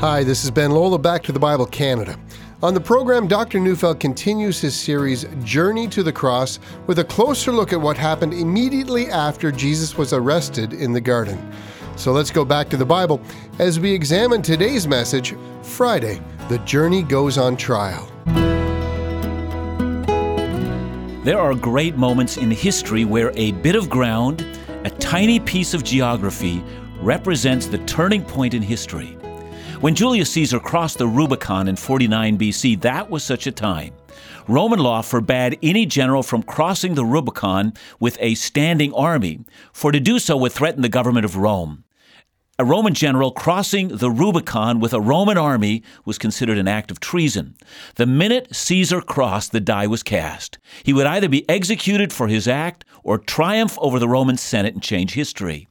Hi, this is Ben Lola, back to the Bible Canada. On the program, Dr. Neufeld continues his series Journey to the Cross with a closer look at what happened immediately after Jesus was arrested in the garden. So let's go back to the Bible as we examine today's message Friday, The Journey Goes on Trial. There are great moments in history where a bit of ground, a tiny piece of geography, represents the turning point in history. When Julius Caesar crossed the Rubicon in 49 BC, that was such a time. Roman law forbade any general from crossing the Rubicon with a standing army, for to do so would threaten the government of Rome. A Roman general crossing the Rubicon with a Roman army was considered an act of treason. The minute Caesar crossed, the die was cast. He would either be executed for his act or triumph over the Roman Senate and change history.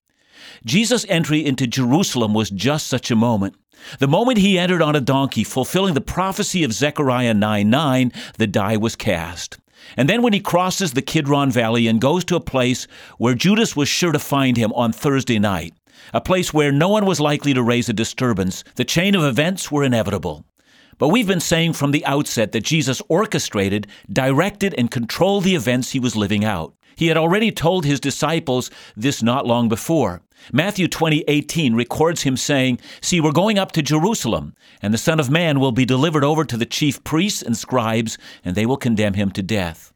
Jesus' entry into Jerusalem was just such a moment. The moment he entered on a donkey, fulfilling the prophecy of Zechariah 9 9, the die was cast. And then when he crosses the Kidron Valley and goes to a place where Judas was sure to find him on Thursday night, a place where no one was likely to raise a disturbance. The chain of events were inevitable. But we've been saying from the outset that Jesus orchestrated, directed, and controlled the events he was living out. He had already told his disciples this not long before. Matthew 20:18 records him saying, "See, we're going up to Jerusalem, and the Son of Man will be delivered over to the chief priests and scribes, and they will condemn him to death."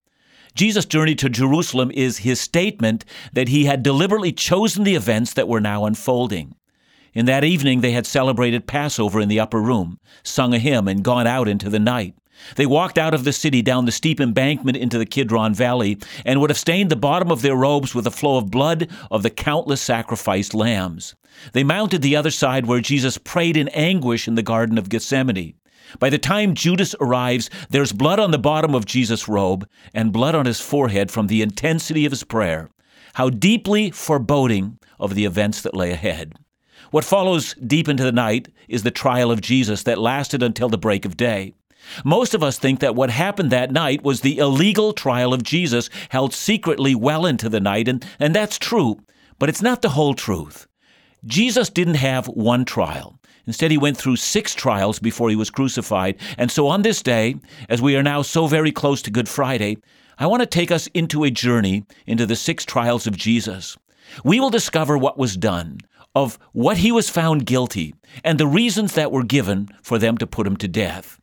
Jesus' journey to Jerusalem is his statement that he had deliberately chosen the events that were now unfolding. In that evening, they had celebrated Passover in the upper room, sung a hymn, and gone out into the night. They walked out of the city down the steep embankment into the Kidron Valley and would have stained the bottom of their robes with the flow of blood of the countless sacrificed lambs. They mounted the other side where Jesus prayed in anguish in the Garden of Gethsemane. By the time Judas arrives, there's blood on the bottom of Jesus' robe and blood on his forehead from the intensity of his prayer. How deeply foreboding of the events that lay ahead. What follows deep into the night is the trial of Jesus that lasted until the break of day. Most of us think that what happened that night was the illegal trial of Jesus held secretly well into the night, and, and that's true, but it's not the whole truth. Jesus didn't have one trial. Instead, he went through six trials before he was crucified. And so on this day, as we are now so very close to Good Friday, I want to take us into a journey into the six trials of Jesus. We will discover what was done, of what he was found guilty, and the reasons that were given for them to put him to death.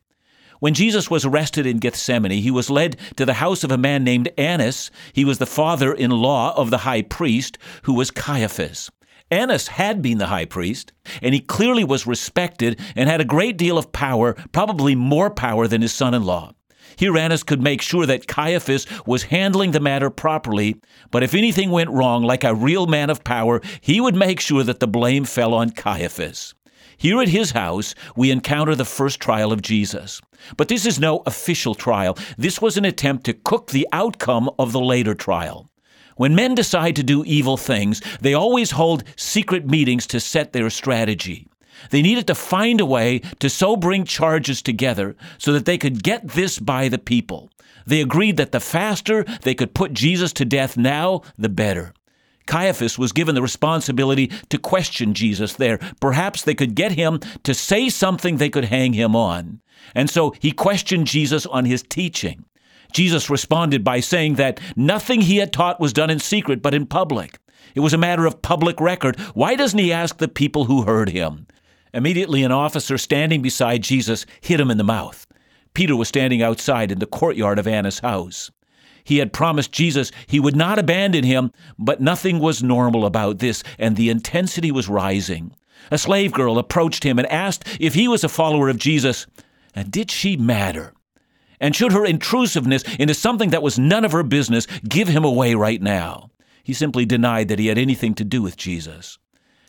When Jesus was arrested in Gethsemane, he was led to the house of a man named Annas. He was the father in law of the high priest, who was Caiaphas. Annas had been the high priest, and he clearly was respected and had a great deal of power, probably more power than his son in law. Here, Annas could make sure that Caiaphas was handling the matter properly, but if anything went wrong, like a real man of power, he would make sure that the blame fell on Caiaphas. Here at his house, we encounter the first trial of Jesus. But this is no official trial. This was an attempt to cook the outcome of the later trial. When men decide to do evil things, they always hold secret meetings to set their strategy. They needed to find a way to so bring charges together so that they could get this by the people. They agreed that the faster they could put Jesus to death now, the better. Caiaphas was given the responsibility to question Jesus there. Perhaps they could get him to say something they could hang him on. And so he questioned Jesus on his teaching. Jesus responded by saying that nothing he had taught was done in secret but in public. It was a matter of public record. Why doesn't he ask the people who heard him? Immediately, an officer standing beside Jesus hit him in the mouth. Peter was standing outside in the courtyard of Annas' house. He had promised Jesus he would not abandon him, but nothing was normal about this, and the intensity was rising. A slave girl approached him and asked if he was a follower of Jesus, and did she matter? And should her intrusiveness into something that was none of her business give him away right now? He simply denied that he had anything to do with Jesus.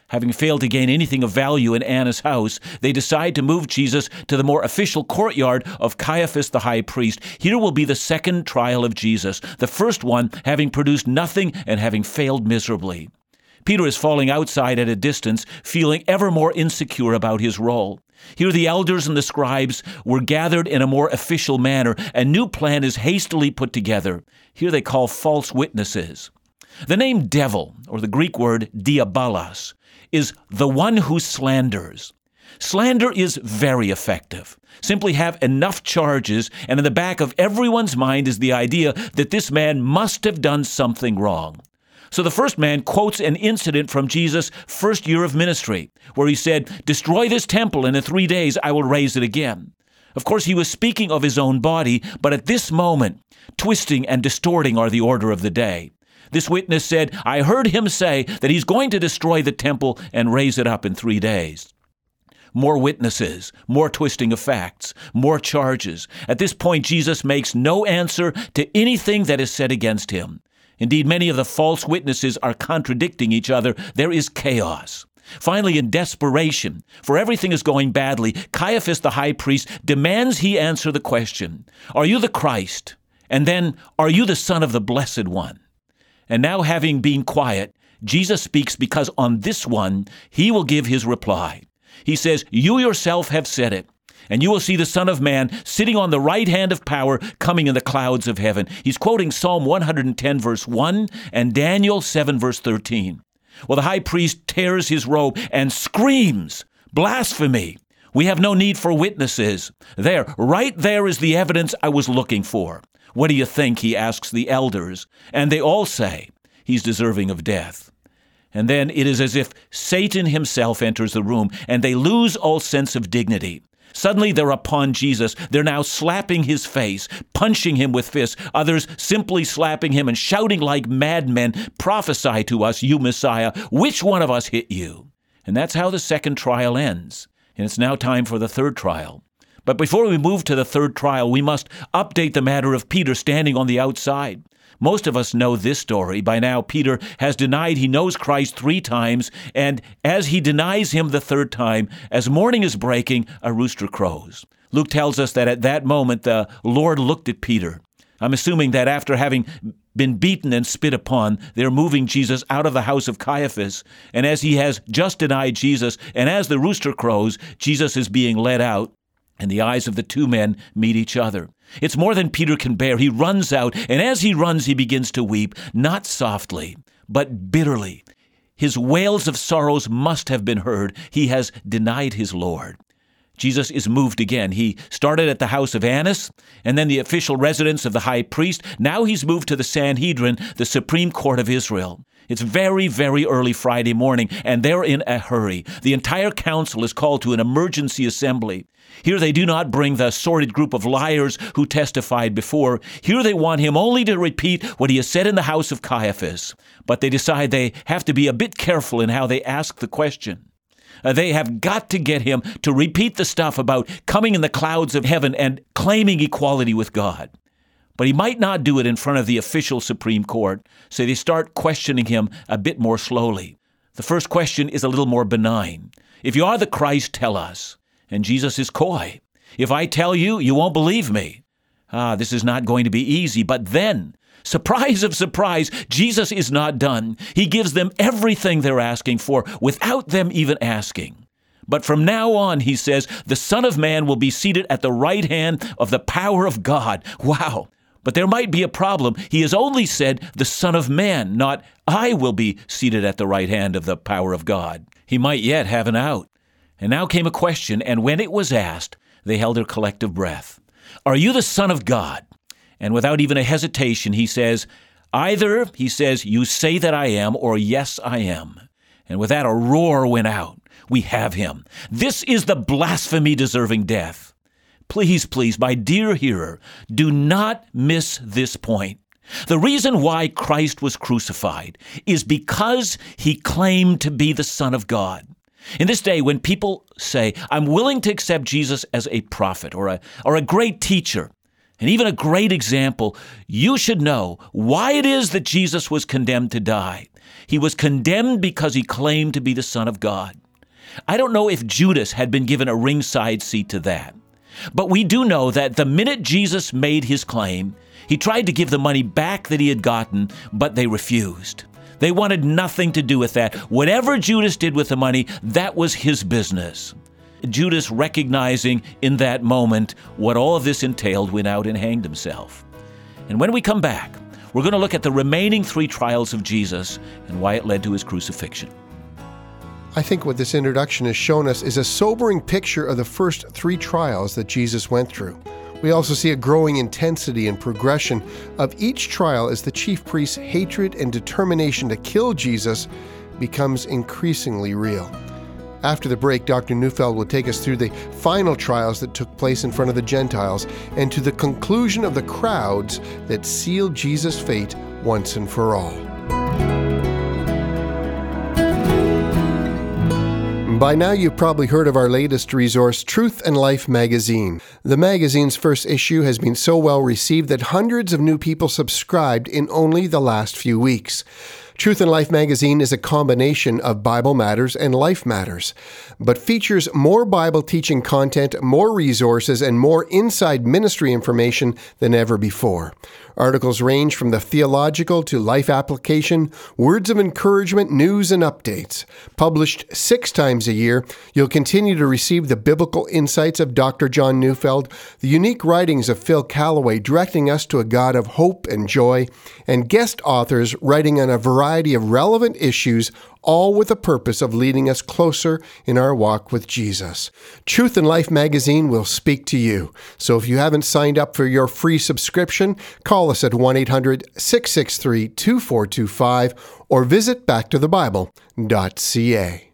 Having failed to gain anything of value in Annas' house, they decide to move Jesus to the more official courtyard of Caiaphas the high priest. Here will be the second trial of Jesus, the first one having produced nothing and having failed miserably. Peter is falling outside at a distance, feeling ever more insecure about his role. Here, the elders and the scribes were gathered in a more official manner. A new plan is hastily put together. Here, they call false witnesses. The name devil, or the Greek word diabolos, is the one who slanders. Slander is very effective. Simply have enough charges, and in the back of everyone's mind is the idea that this man must have done something wrong. So the first man quotes an incident from Jesus' first year of ministry, where he said, Destroy this temple, and in three days I will raise it again. Of course, he was speaking of his own body, but at this moment, twisting and distorting are the order of the day. This witness said, I heard him say that he's going to destroy the temple and raise it up in three days. More witnesses, more twisting of facts, more charges. At this point, Jesus makes no answer to anything that is said against him. Indeed, many of the false witnesses are contradicting each other. There is chaos. Finally, in desperation, for everything is going badly, Caiaphas the high priest demands he answer the question Are you the Christ? And then, Are you the Son of the Blessed One? And now, having been quiet, Jesus speaks because on this one he will give his reply. He says, You yourself have said it. And you will see the Son of Man sitting on the right hand of power, coming in the clouds of heaven. He's quoting Psalm 110, verse 1, and Daniel 7, verse 13. Well, the high priest tears his robe and screams, Blasphemy! We have no need for witnesses. There, right there is the evidence I was looking for. What do you think? He asks the elders. And they all say, He's deserving of death. And then it is as if Satan himself enters the room and they lose all sense of dignity. Suddenly they're upon Jesus. They're now slapping his face, punching him with fists, others simply slapping him and shouting like madmen, Prophesy to us, you Messiah. Which one of us hit you? And that's how the second trial ends. And it's now time for the third trial. But before we move to the third trial, we must update the matter of Peter standing on the outside. Most of us know this story. By now, Peter has denied he knows Christ three times, and as he denies him the third time, as morning is breaking, a rooster crows. Luke tells us that at that moment the Lord looked at Peter. I'm assuming that after having been beaten and spit upon, they're moving Jesus out of the house of Caiaphas. And as he has just denied Jesus, and as the rooster crows, Jesus is being led out, and the eyes of the two men meet each other. It's more than Peter can bear. He runs out, and as he runs, he begins to weep, not softly, but bitterly. His wails of sorrows must have been heard. He has denied his Lord. Jesus is moved again. He started at the house of Annas and then the official residence of the high priest. Now he's moved to the Sanhedrin, the supreme court of Israel. It's very, very early Friday morning, and they're in a hurry. The entire council is called to an emergency assembly. Here they do not bring the sordid group of liars who testified before. Here they want him only to repeat what he has said in the house of Caiaphas. But they decide they have to be a bit careful in how they ask the question. Uh, they have got to get him to repeat the stuff about coming in the clouds of heaven and claiming equality with God. But he might not do it in front of the official Supreme Court, so they start questioning him a bit more slowly. The first question is a little more benign. If you are the Christ, tell us. And Jesus is coy. If I tell you, you won't believe me. Ah, this is not going to be easy. But then, surprise of surprise, Jesus is not done. He gives them everything they're asking for without them even asking. But from now on, he says, the Son of Man will be seated at the right hand of the power of God. Wow. But there might be a problem. He has only said, the Son of Man, not, I will be seated at the right hand of the power of God. He might yet have an out. And now came a question, and when it was asked, they held their collective breath. Are you the Son of God? And without even a hesitation, he says, Either, he says, you say that I am, or yes, I am. And with that, a roar went out. We have him. This is the blasphemy deserving death. Please, please, my dear hearer, do not miss this point. The reason why Christ was crucified is because he claimed to be the Son of God. In this day, when people say, I'm willing to accept Jesus as a prophet or a, or a great teacher, and even a great example, you should know why it is that Jesus was condemned to die. He was condemned because he claimed to be the Son of God. I don't know if Judas had been given a ringside seat to that. But we do know that the minute Jesus made his claim, he tried to give the money back that he had gotten, but they refused. They wanted nothing to do with that. Whatever Judas did with the money, that was his business. Judas, recognizing in that moment what all of this entailed, went out and hanged himself. And when we come back, we're going to look at the remaining three trials of Jesus and why it led to his crucifixion. I think what this introduction has shown us is a sobering picture of the first three trials that Jesus went through. We also see a growing intensity and progression of each trial as the chief priest's hatred and determination to kill Jesus becomes increasingly real. After the break, Dr. Neufeld will take us through the final trials that took place in front of the Gentiles and to the conclusion of the crowds that sealed Jesus' fate once and for all. By now, you've probably heard of our latest resource, Truth and Life magazine. The magazine's first issue has been so well received that hundreds of new people subscribed in only the last few weeks. Truth and Life magazine is a combination of Bible matters and life matters, but features more Bible teaching content, more resources, and more inside ministry information than ever before. Articles range from the theological to life application, words of encouragement, news, and updates. Published six times a year, you'll continue to receive the biblical insights of Dr. John Neufeld, the unique writings of Phil Callaway directing us to a God of hope and joy, and guest authors writing on a variety of relevant issues all with the purpose of leading us closer in our walk with Jesus. Truth and Life magazine will speak to you. So if you haven't signed up for your free subscription, call us at 1 800 663 2425 or visit backtothebible.ca.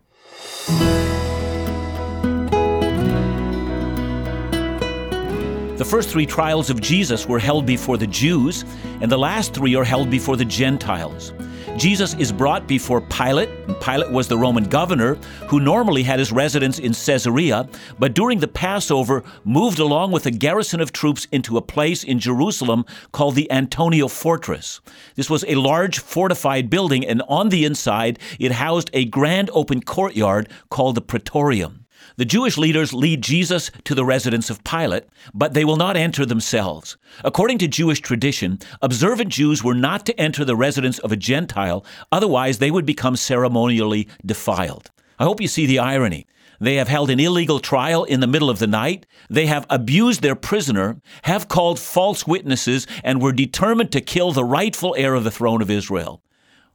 The first three trials of Jesus were held before the Jews, and the last three are held before the Gentiles. Jesus is brought before Pilate. Pilate was the Roman governor who normally had his residence in Caesarea, but during the Passover moved along with a garrison of troops into a place in Jerusalem called the Antonia Fortress. This was a large fortified building, and on the inside it housed a grand open courtyard called the Praetorium. The Jewish leaders lead Jesus to the residence of Pilate, but they will not enter themselves. According to Jewish tradition, observant Jews were not to enter the residence of a Gentile, otherwise, they would become ceremonially defiled. I hope you see the irony. They have held an illegal trial in the middle of the night. They have abused their prisoner, have called false witnesses, and were determined to kill the rightful heir of the throne of Israel.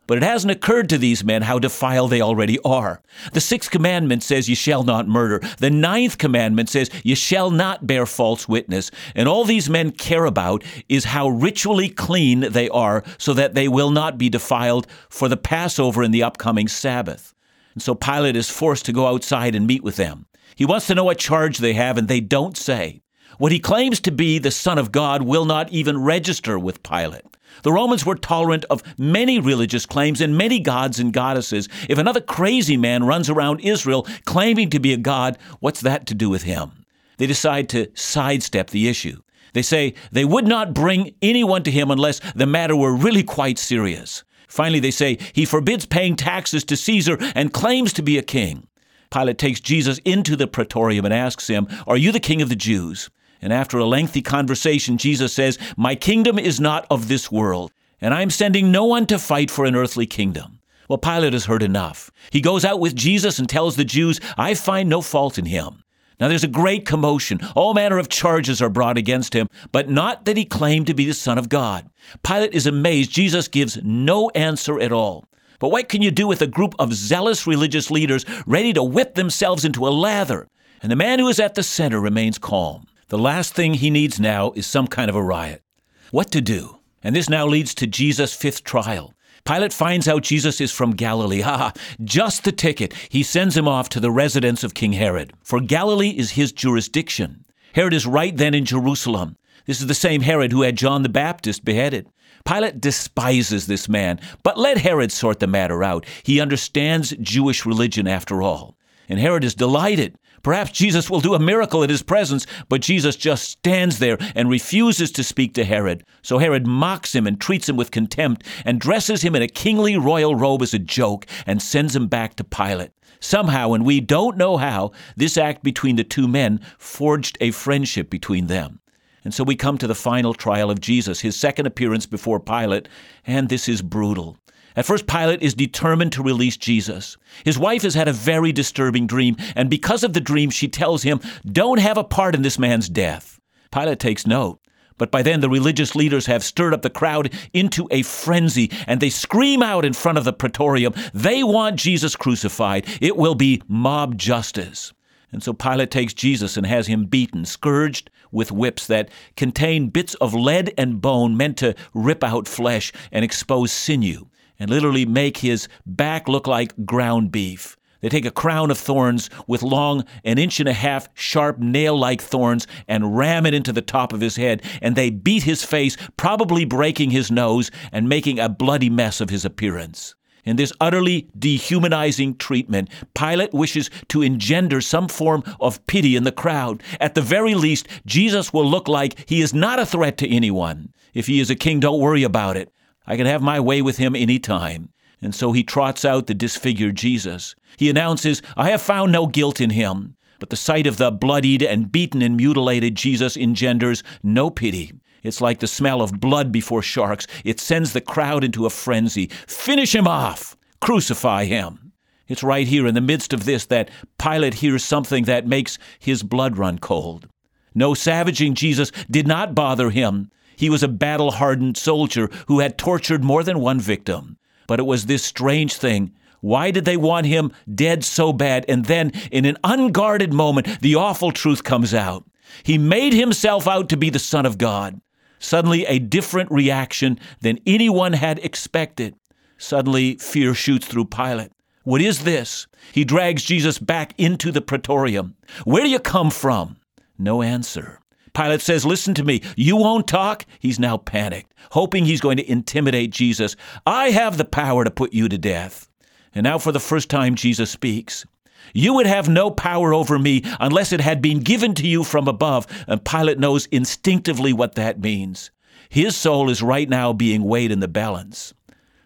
But it hasn't occurred to these men how defiled they already are. The sixth commandment says, You shall not murder. The ninth commandment says, You shall not bear false witness. And all these men care about is how ritually clean they are so that they will not be defiled for the Passover and the upcoming Sabbath. And so Pilate is forced to go outside and meet with them. He wants to know what charge they have, and they don't say. What he claims to be the Son of God will not even register with Pilate. The Romans were tolerant of many religious claims and many gods and goddesses. If another crazy man runs around Israel claiming to be a god, what's that to do with him? They decide to sidestep the issue. They say they would not bring anyone to him unless the matter were really quite serious. Finally, they say he forbids paying taxes to Caesar and claims to be a king. Pilate takes Jesus into the praetorium and asks him, Are you the king of the Jews? And after a lengthy conversation, Jesus says, My kingdom is not of this world, and I am sending no one to fight for an earthly kingdom. Well, Pilate has heard enough. He goes out with Jesus and tells the Jews, I find no fault in him. Now there's a great commotion. All manner of charges are brought against him, but not that he claimed to be the Son of God. Pilate is amazed. Jesus gives no answer at all. But what can you do with a group of zealous religious leaders ready to whip themselves into a lather? And the man who is at the center remains calm. The last thing he needs now is some kind of a riot. What to do? And this now leads to Jesus' fifth trial. Pilate finds out Jesus is from Galilee. Ha! Just the ticket. He sends him off to the residence of King Herod. For Galilee is his jurisdiction. Herod is right then in Jerusalem. This is the same Herod who had John the Baptist beheaded. Pilate despises this man, but let Herod sort the matter out. He understands Jewish religion after all. And Herod is delighted. Perhaps Jesus will do a miracle in his presence, but Jesus just stands there and refuses to speak to Herod. So Herod mocks him and treats him with contempt and dresses him in a kingly royal robe as a joke and sends him back to Pilate. Somehow, and we don't know how, this act between the two men forged a friendship between them. And so we come to the final trial of Jesus, his second appearance before Pilate, and this is brutal. At first, Pilate is determined to release Jesus. His wife has had a very disturbing dream, and because of the dream, she tells him, Don't have a part in this man's death. Pilate takes note, But by then, the religious leaders have stirred up the crowd into a frenzy, and they scream out in front of the praetorium they want Jesus crucified. It will be mob justice. And so Pilate takes Jesus and has him beaten, scourged with whips that contain bits of lead and bone meant to rip out flesh and expose sinew, and literally make his back look like ground beef. They take a crown of thorns with long, an inch and a half, sharp, nail like thorns and ram it into the top of his head, and they beat his face, probably breaking his nose and making a bloody mess of his appearance. In this utterly dehumanizing treatment, Pilate wishes to engender some form of pity in the crowd. At the very least, Jesus will look like he is not a threat to anyone. If he is a king, don't worry about it. I can have my way with him any time. And so he trots out the disfigured Jesus. He announces, I have found no guilt in him. But the sight of the bloodied and beaten and mutilated Jesus engenders no pity. It's like the smell of blood before sharks. It sends the crowd into a frenzy. Finish him off! Crucify him! It's right here in the midst of this that Pilate hears something that makes his blood run cold. No savaging Jesus did not bother him. He was a battle hardened soldier who had tortured more than one victim. But it was this strange thing. Why did they want him dead so bad? And then, in an unguarded moment, the awful truth comes out. He made himself out to be the Son of God. Suddenly, a different reaction than anyone had expected. Suddenly, fear shoots through Pilate. What is this? He drags Jesus back into the praetorium. Where do you come from? No answer. Pilate says, Listen to me. You won't talk? He's now panicked, hoping he's going to intimidate Jesus. I have the power to put you to death. And now, for the first time, Jesus speaks. You would have no power over me unless it had been given to you from above. And Pilate knows instinctively what that means. His soul is right now being weighed in the balance.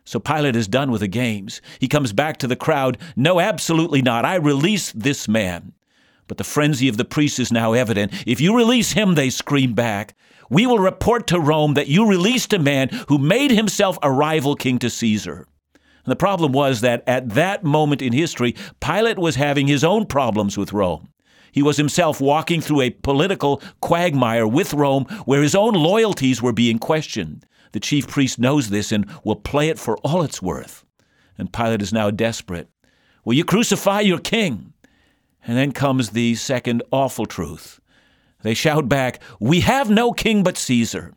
So Pilate is done with the games. He comes back to the crowd. No, absolutely not. I release this man. But the frenzy of the priests is now evident. If you release him, they scream back, we will report to Rome that you released a man who made himself a rival king to Caesar. And the problem was that at that moment in history, Pilate was having his own problems with Rome. He was himself walking through a political quagmire with Rome where his own loyalties were being questioned. The chief priest knows this and will play it for all it's worth. And Pilate is now desperate. Will you crucify your king? And then comes the second awful truth. They shout back, We have no king but Caesar.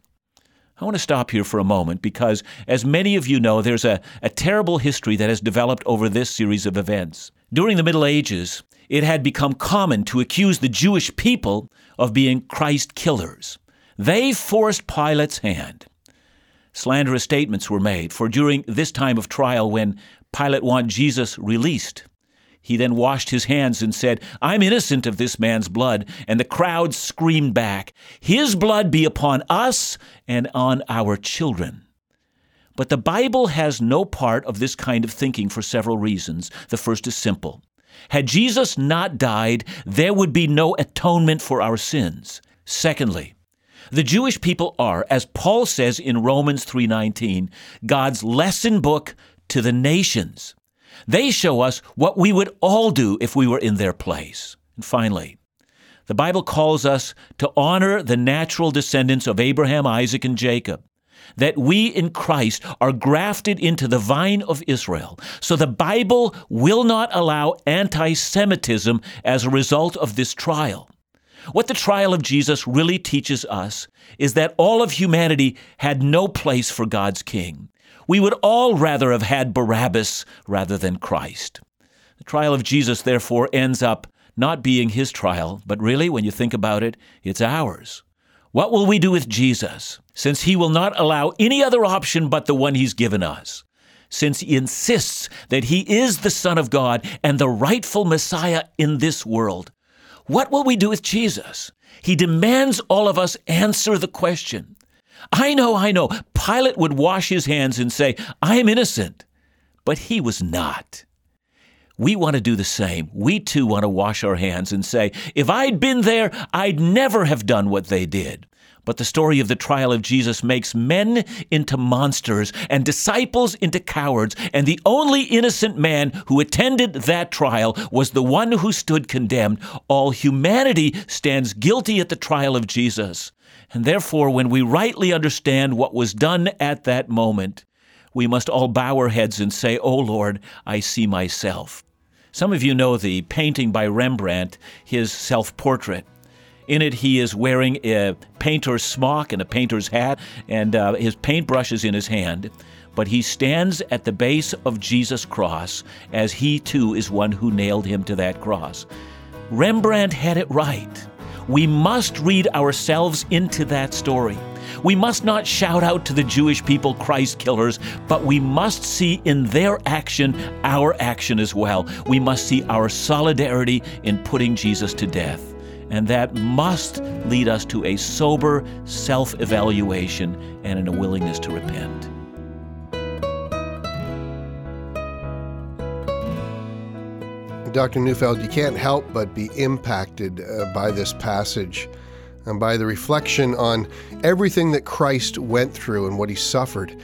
I want to stop here for a moment because, as many of you know, there's a, a terrible history that has developed over this series of events. During the Middle Ages, it had become common to accuse the Jewish people of being Christ killers. They forced Pilate's hand. Slanderous statements were made, for during this time of trial, when Pilate wanted Jesus released, he then washed his hands and said, I'm innocent of this man's blood. And the crowd screamed back, His blood be upon us and on our children. But the Bible has no part of this kind of thinking for several reasons. The first is simple. Had Jesus not died, there would be no atonement for our sins. Secondly, the Jewish people are, as Paul says in Romans 3:19, God's lesson book to the nations. They show us what we would all do if we were in their place. And finally, the Bible calls us to honor the natural descendants of Abraham, Isaac, and Jacob. That we in Christ are grafted into the vine of Israel. So the Bible will not allow anti Semitism as a result of this trial. What the trial of Jesus really teaches us is that all of humanity had no place for God's king. We would all rather have had Barabbas rather than Christ. The trial of Jesus, therefore, ends up not being his trial, but really, when you think about it, it's ours. What will we do with Jesus, since he will not allow any other option but the one he's given us? Since he insists that he is the Son of God and the rightful Messiah in this world, what will we do with Jesus? He demands all of us answer the question I know, I know. Pilate would wash his hands and say, I am innocent. But he was not. We want to do the same. We too want to wash our hands and say, if I'd been there, I'd never have done what they did. But the story of the trial of Jesus makes men into monsters and disciples into cowards. And the only innocent man who attended that trial was the one who stood condemned. All humanity stands guilty at the trial of Jesus. And therefore, when we rightly understand what was done at that moment, we must all bow our heads and say, Oh Lord, I see myself. Some of you know the painting by Rembrandt, his self portrait. In it, he is wearing a painter's smock and a painter's hat, and uh, his paintbrush is in his hand. But he stands at the base of Jesus' cross, as he too is one who nailed him to that cross. Rembrandt had it right. We must read ourselves into that story. We must not shout out to the Jewish people, Christ killers, but we must see in their action our action as well. We must see our solidarity in putting Jesus to death. And that must lead us to a sober self evaluation and in a willingness to repent. Dr. Neufeld, you can't help but be impacted uh, by this passage and by the reflection on everything that Christ went through and what he suffered.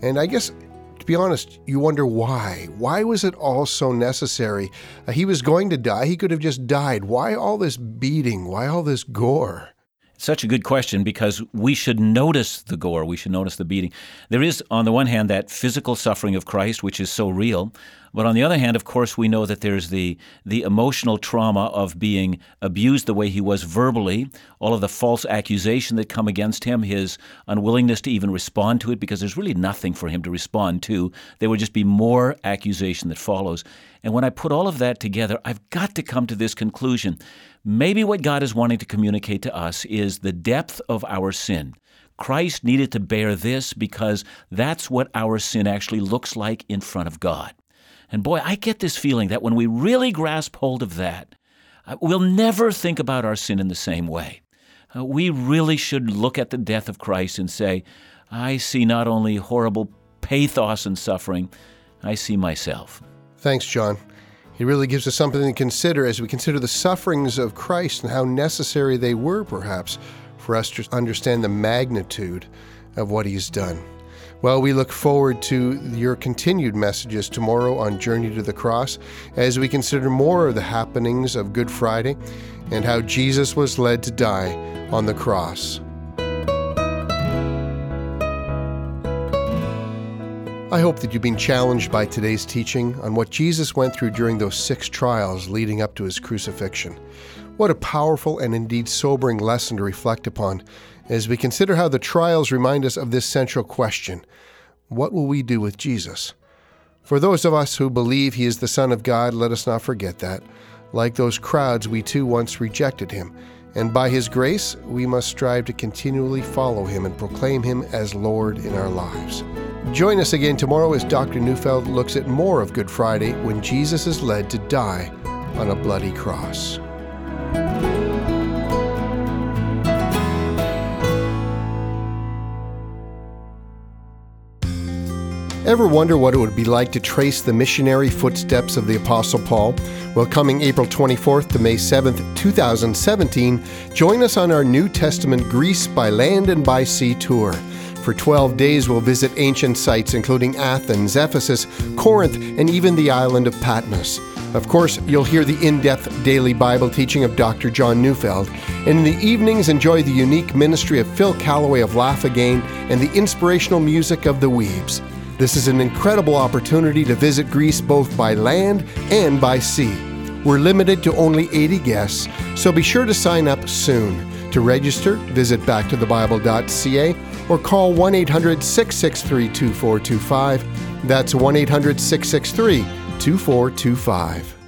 And I guess, to be honest, you wonder why. Why was it all so necessary? Uh, he was going to die, he could have just died. Why all this beating? Why all this gore? Such a good question because we should notice the gore, we should notice the beating. There is, on the one hand, that physical suffering of Christ, which is so real. But on the other hand, of course, we know that there's the, the emotional trauma of being abused the way he was verbally, all of the false accusation that come against him, his unwillingness to even respond to it, because there's really nothing for him to respond to. There would just be more accusation that follows. And when I put all of that together, I've got to come to this conclusion. Maybe what God is wanting to communicate to us is the depth of our sin. Christ needed to bear this because that's what our sin actually looks like in front of God. And boy, I get this feeling that when we really grasp hold of that, uh, we'll never think about our sin in the same way. Uh, we really should look at the death of Christ and say, I see not only horrible pathos and suffering, I see myself. Thanks, John. He really gives us something to consider as we consider the sufferings of Christ and how necessary they were, perhaps, for us to understand the magnitude of what He's done. Well, we look forward to your continued messages tomorrow on Journey to the Cross as we consider more of the happenings of Good Friday and how Jesus was led to die on the cross. I hope that you've been challenged by today's teaching on what Jesus went through during those six trials leading up to his crucifixion. What a powerful and indeed sobering lesson to reflect upon as we consider how the trials remind us of this central question What will we do with Jesus? For those of us who believe he is the Son of God, let us not forget that. Like those crowds, we too once rejected him, and by his grace, we must strive to continually follow him and proclaim him as Lord in our lives. Join us again tomorrow as Dr. Neufeld looks at more of Good Friday when Jesus is led to die on a bloody cross. Ever wonder what it would be like to trace the missionary footsteps of the Apostle Paul? Well, coming April 24th to May 7th, 2017, join us on our New Testament Greece by Land and by Sea tour. For 12 days, we'll visit ancient sites including Athens, Ephesus, Corinth, and even the island of Patmos. Of course, you'll hear the in depth daily Bible teaching of Dr. John Neufeld, and in the evenings, enjoy the unique ministry of Phil Callaway of Laugh Again and the inspirational music of the Weebs. This is an incredible opportunity to visit Greece both by land and by sea. We're limited to only 80 guests, so be sure to sign up soon. To register, visit backtothebible.ca or call 1 800 663 2425. That's 1 800 663 2425.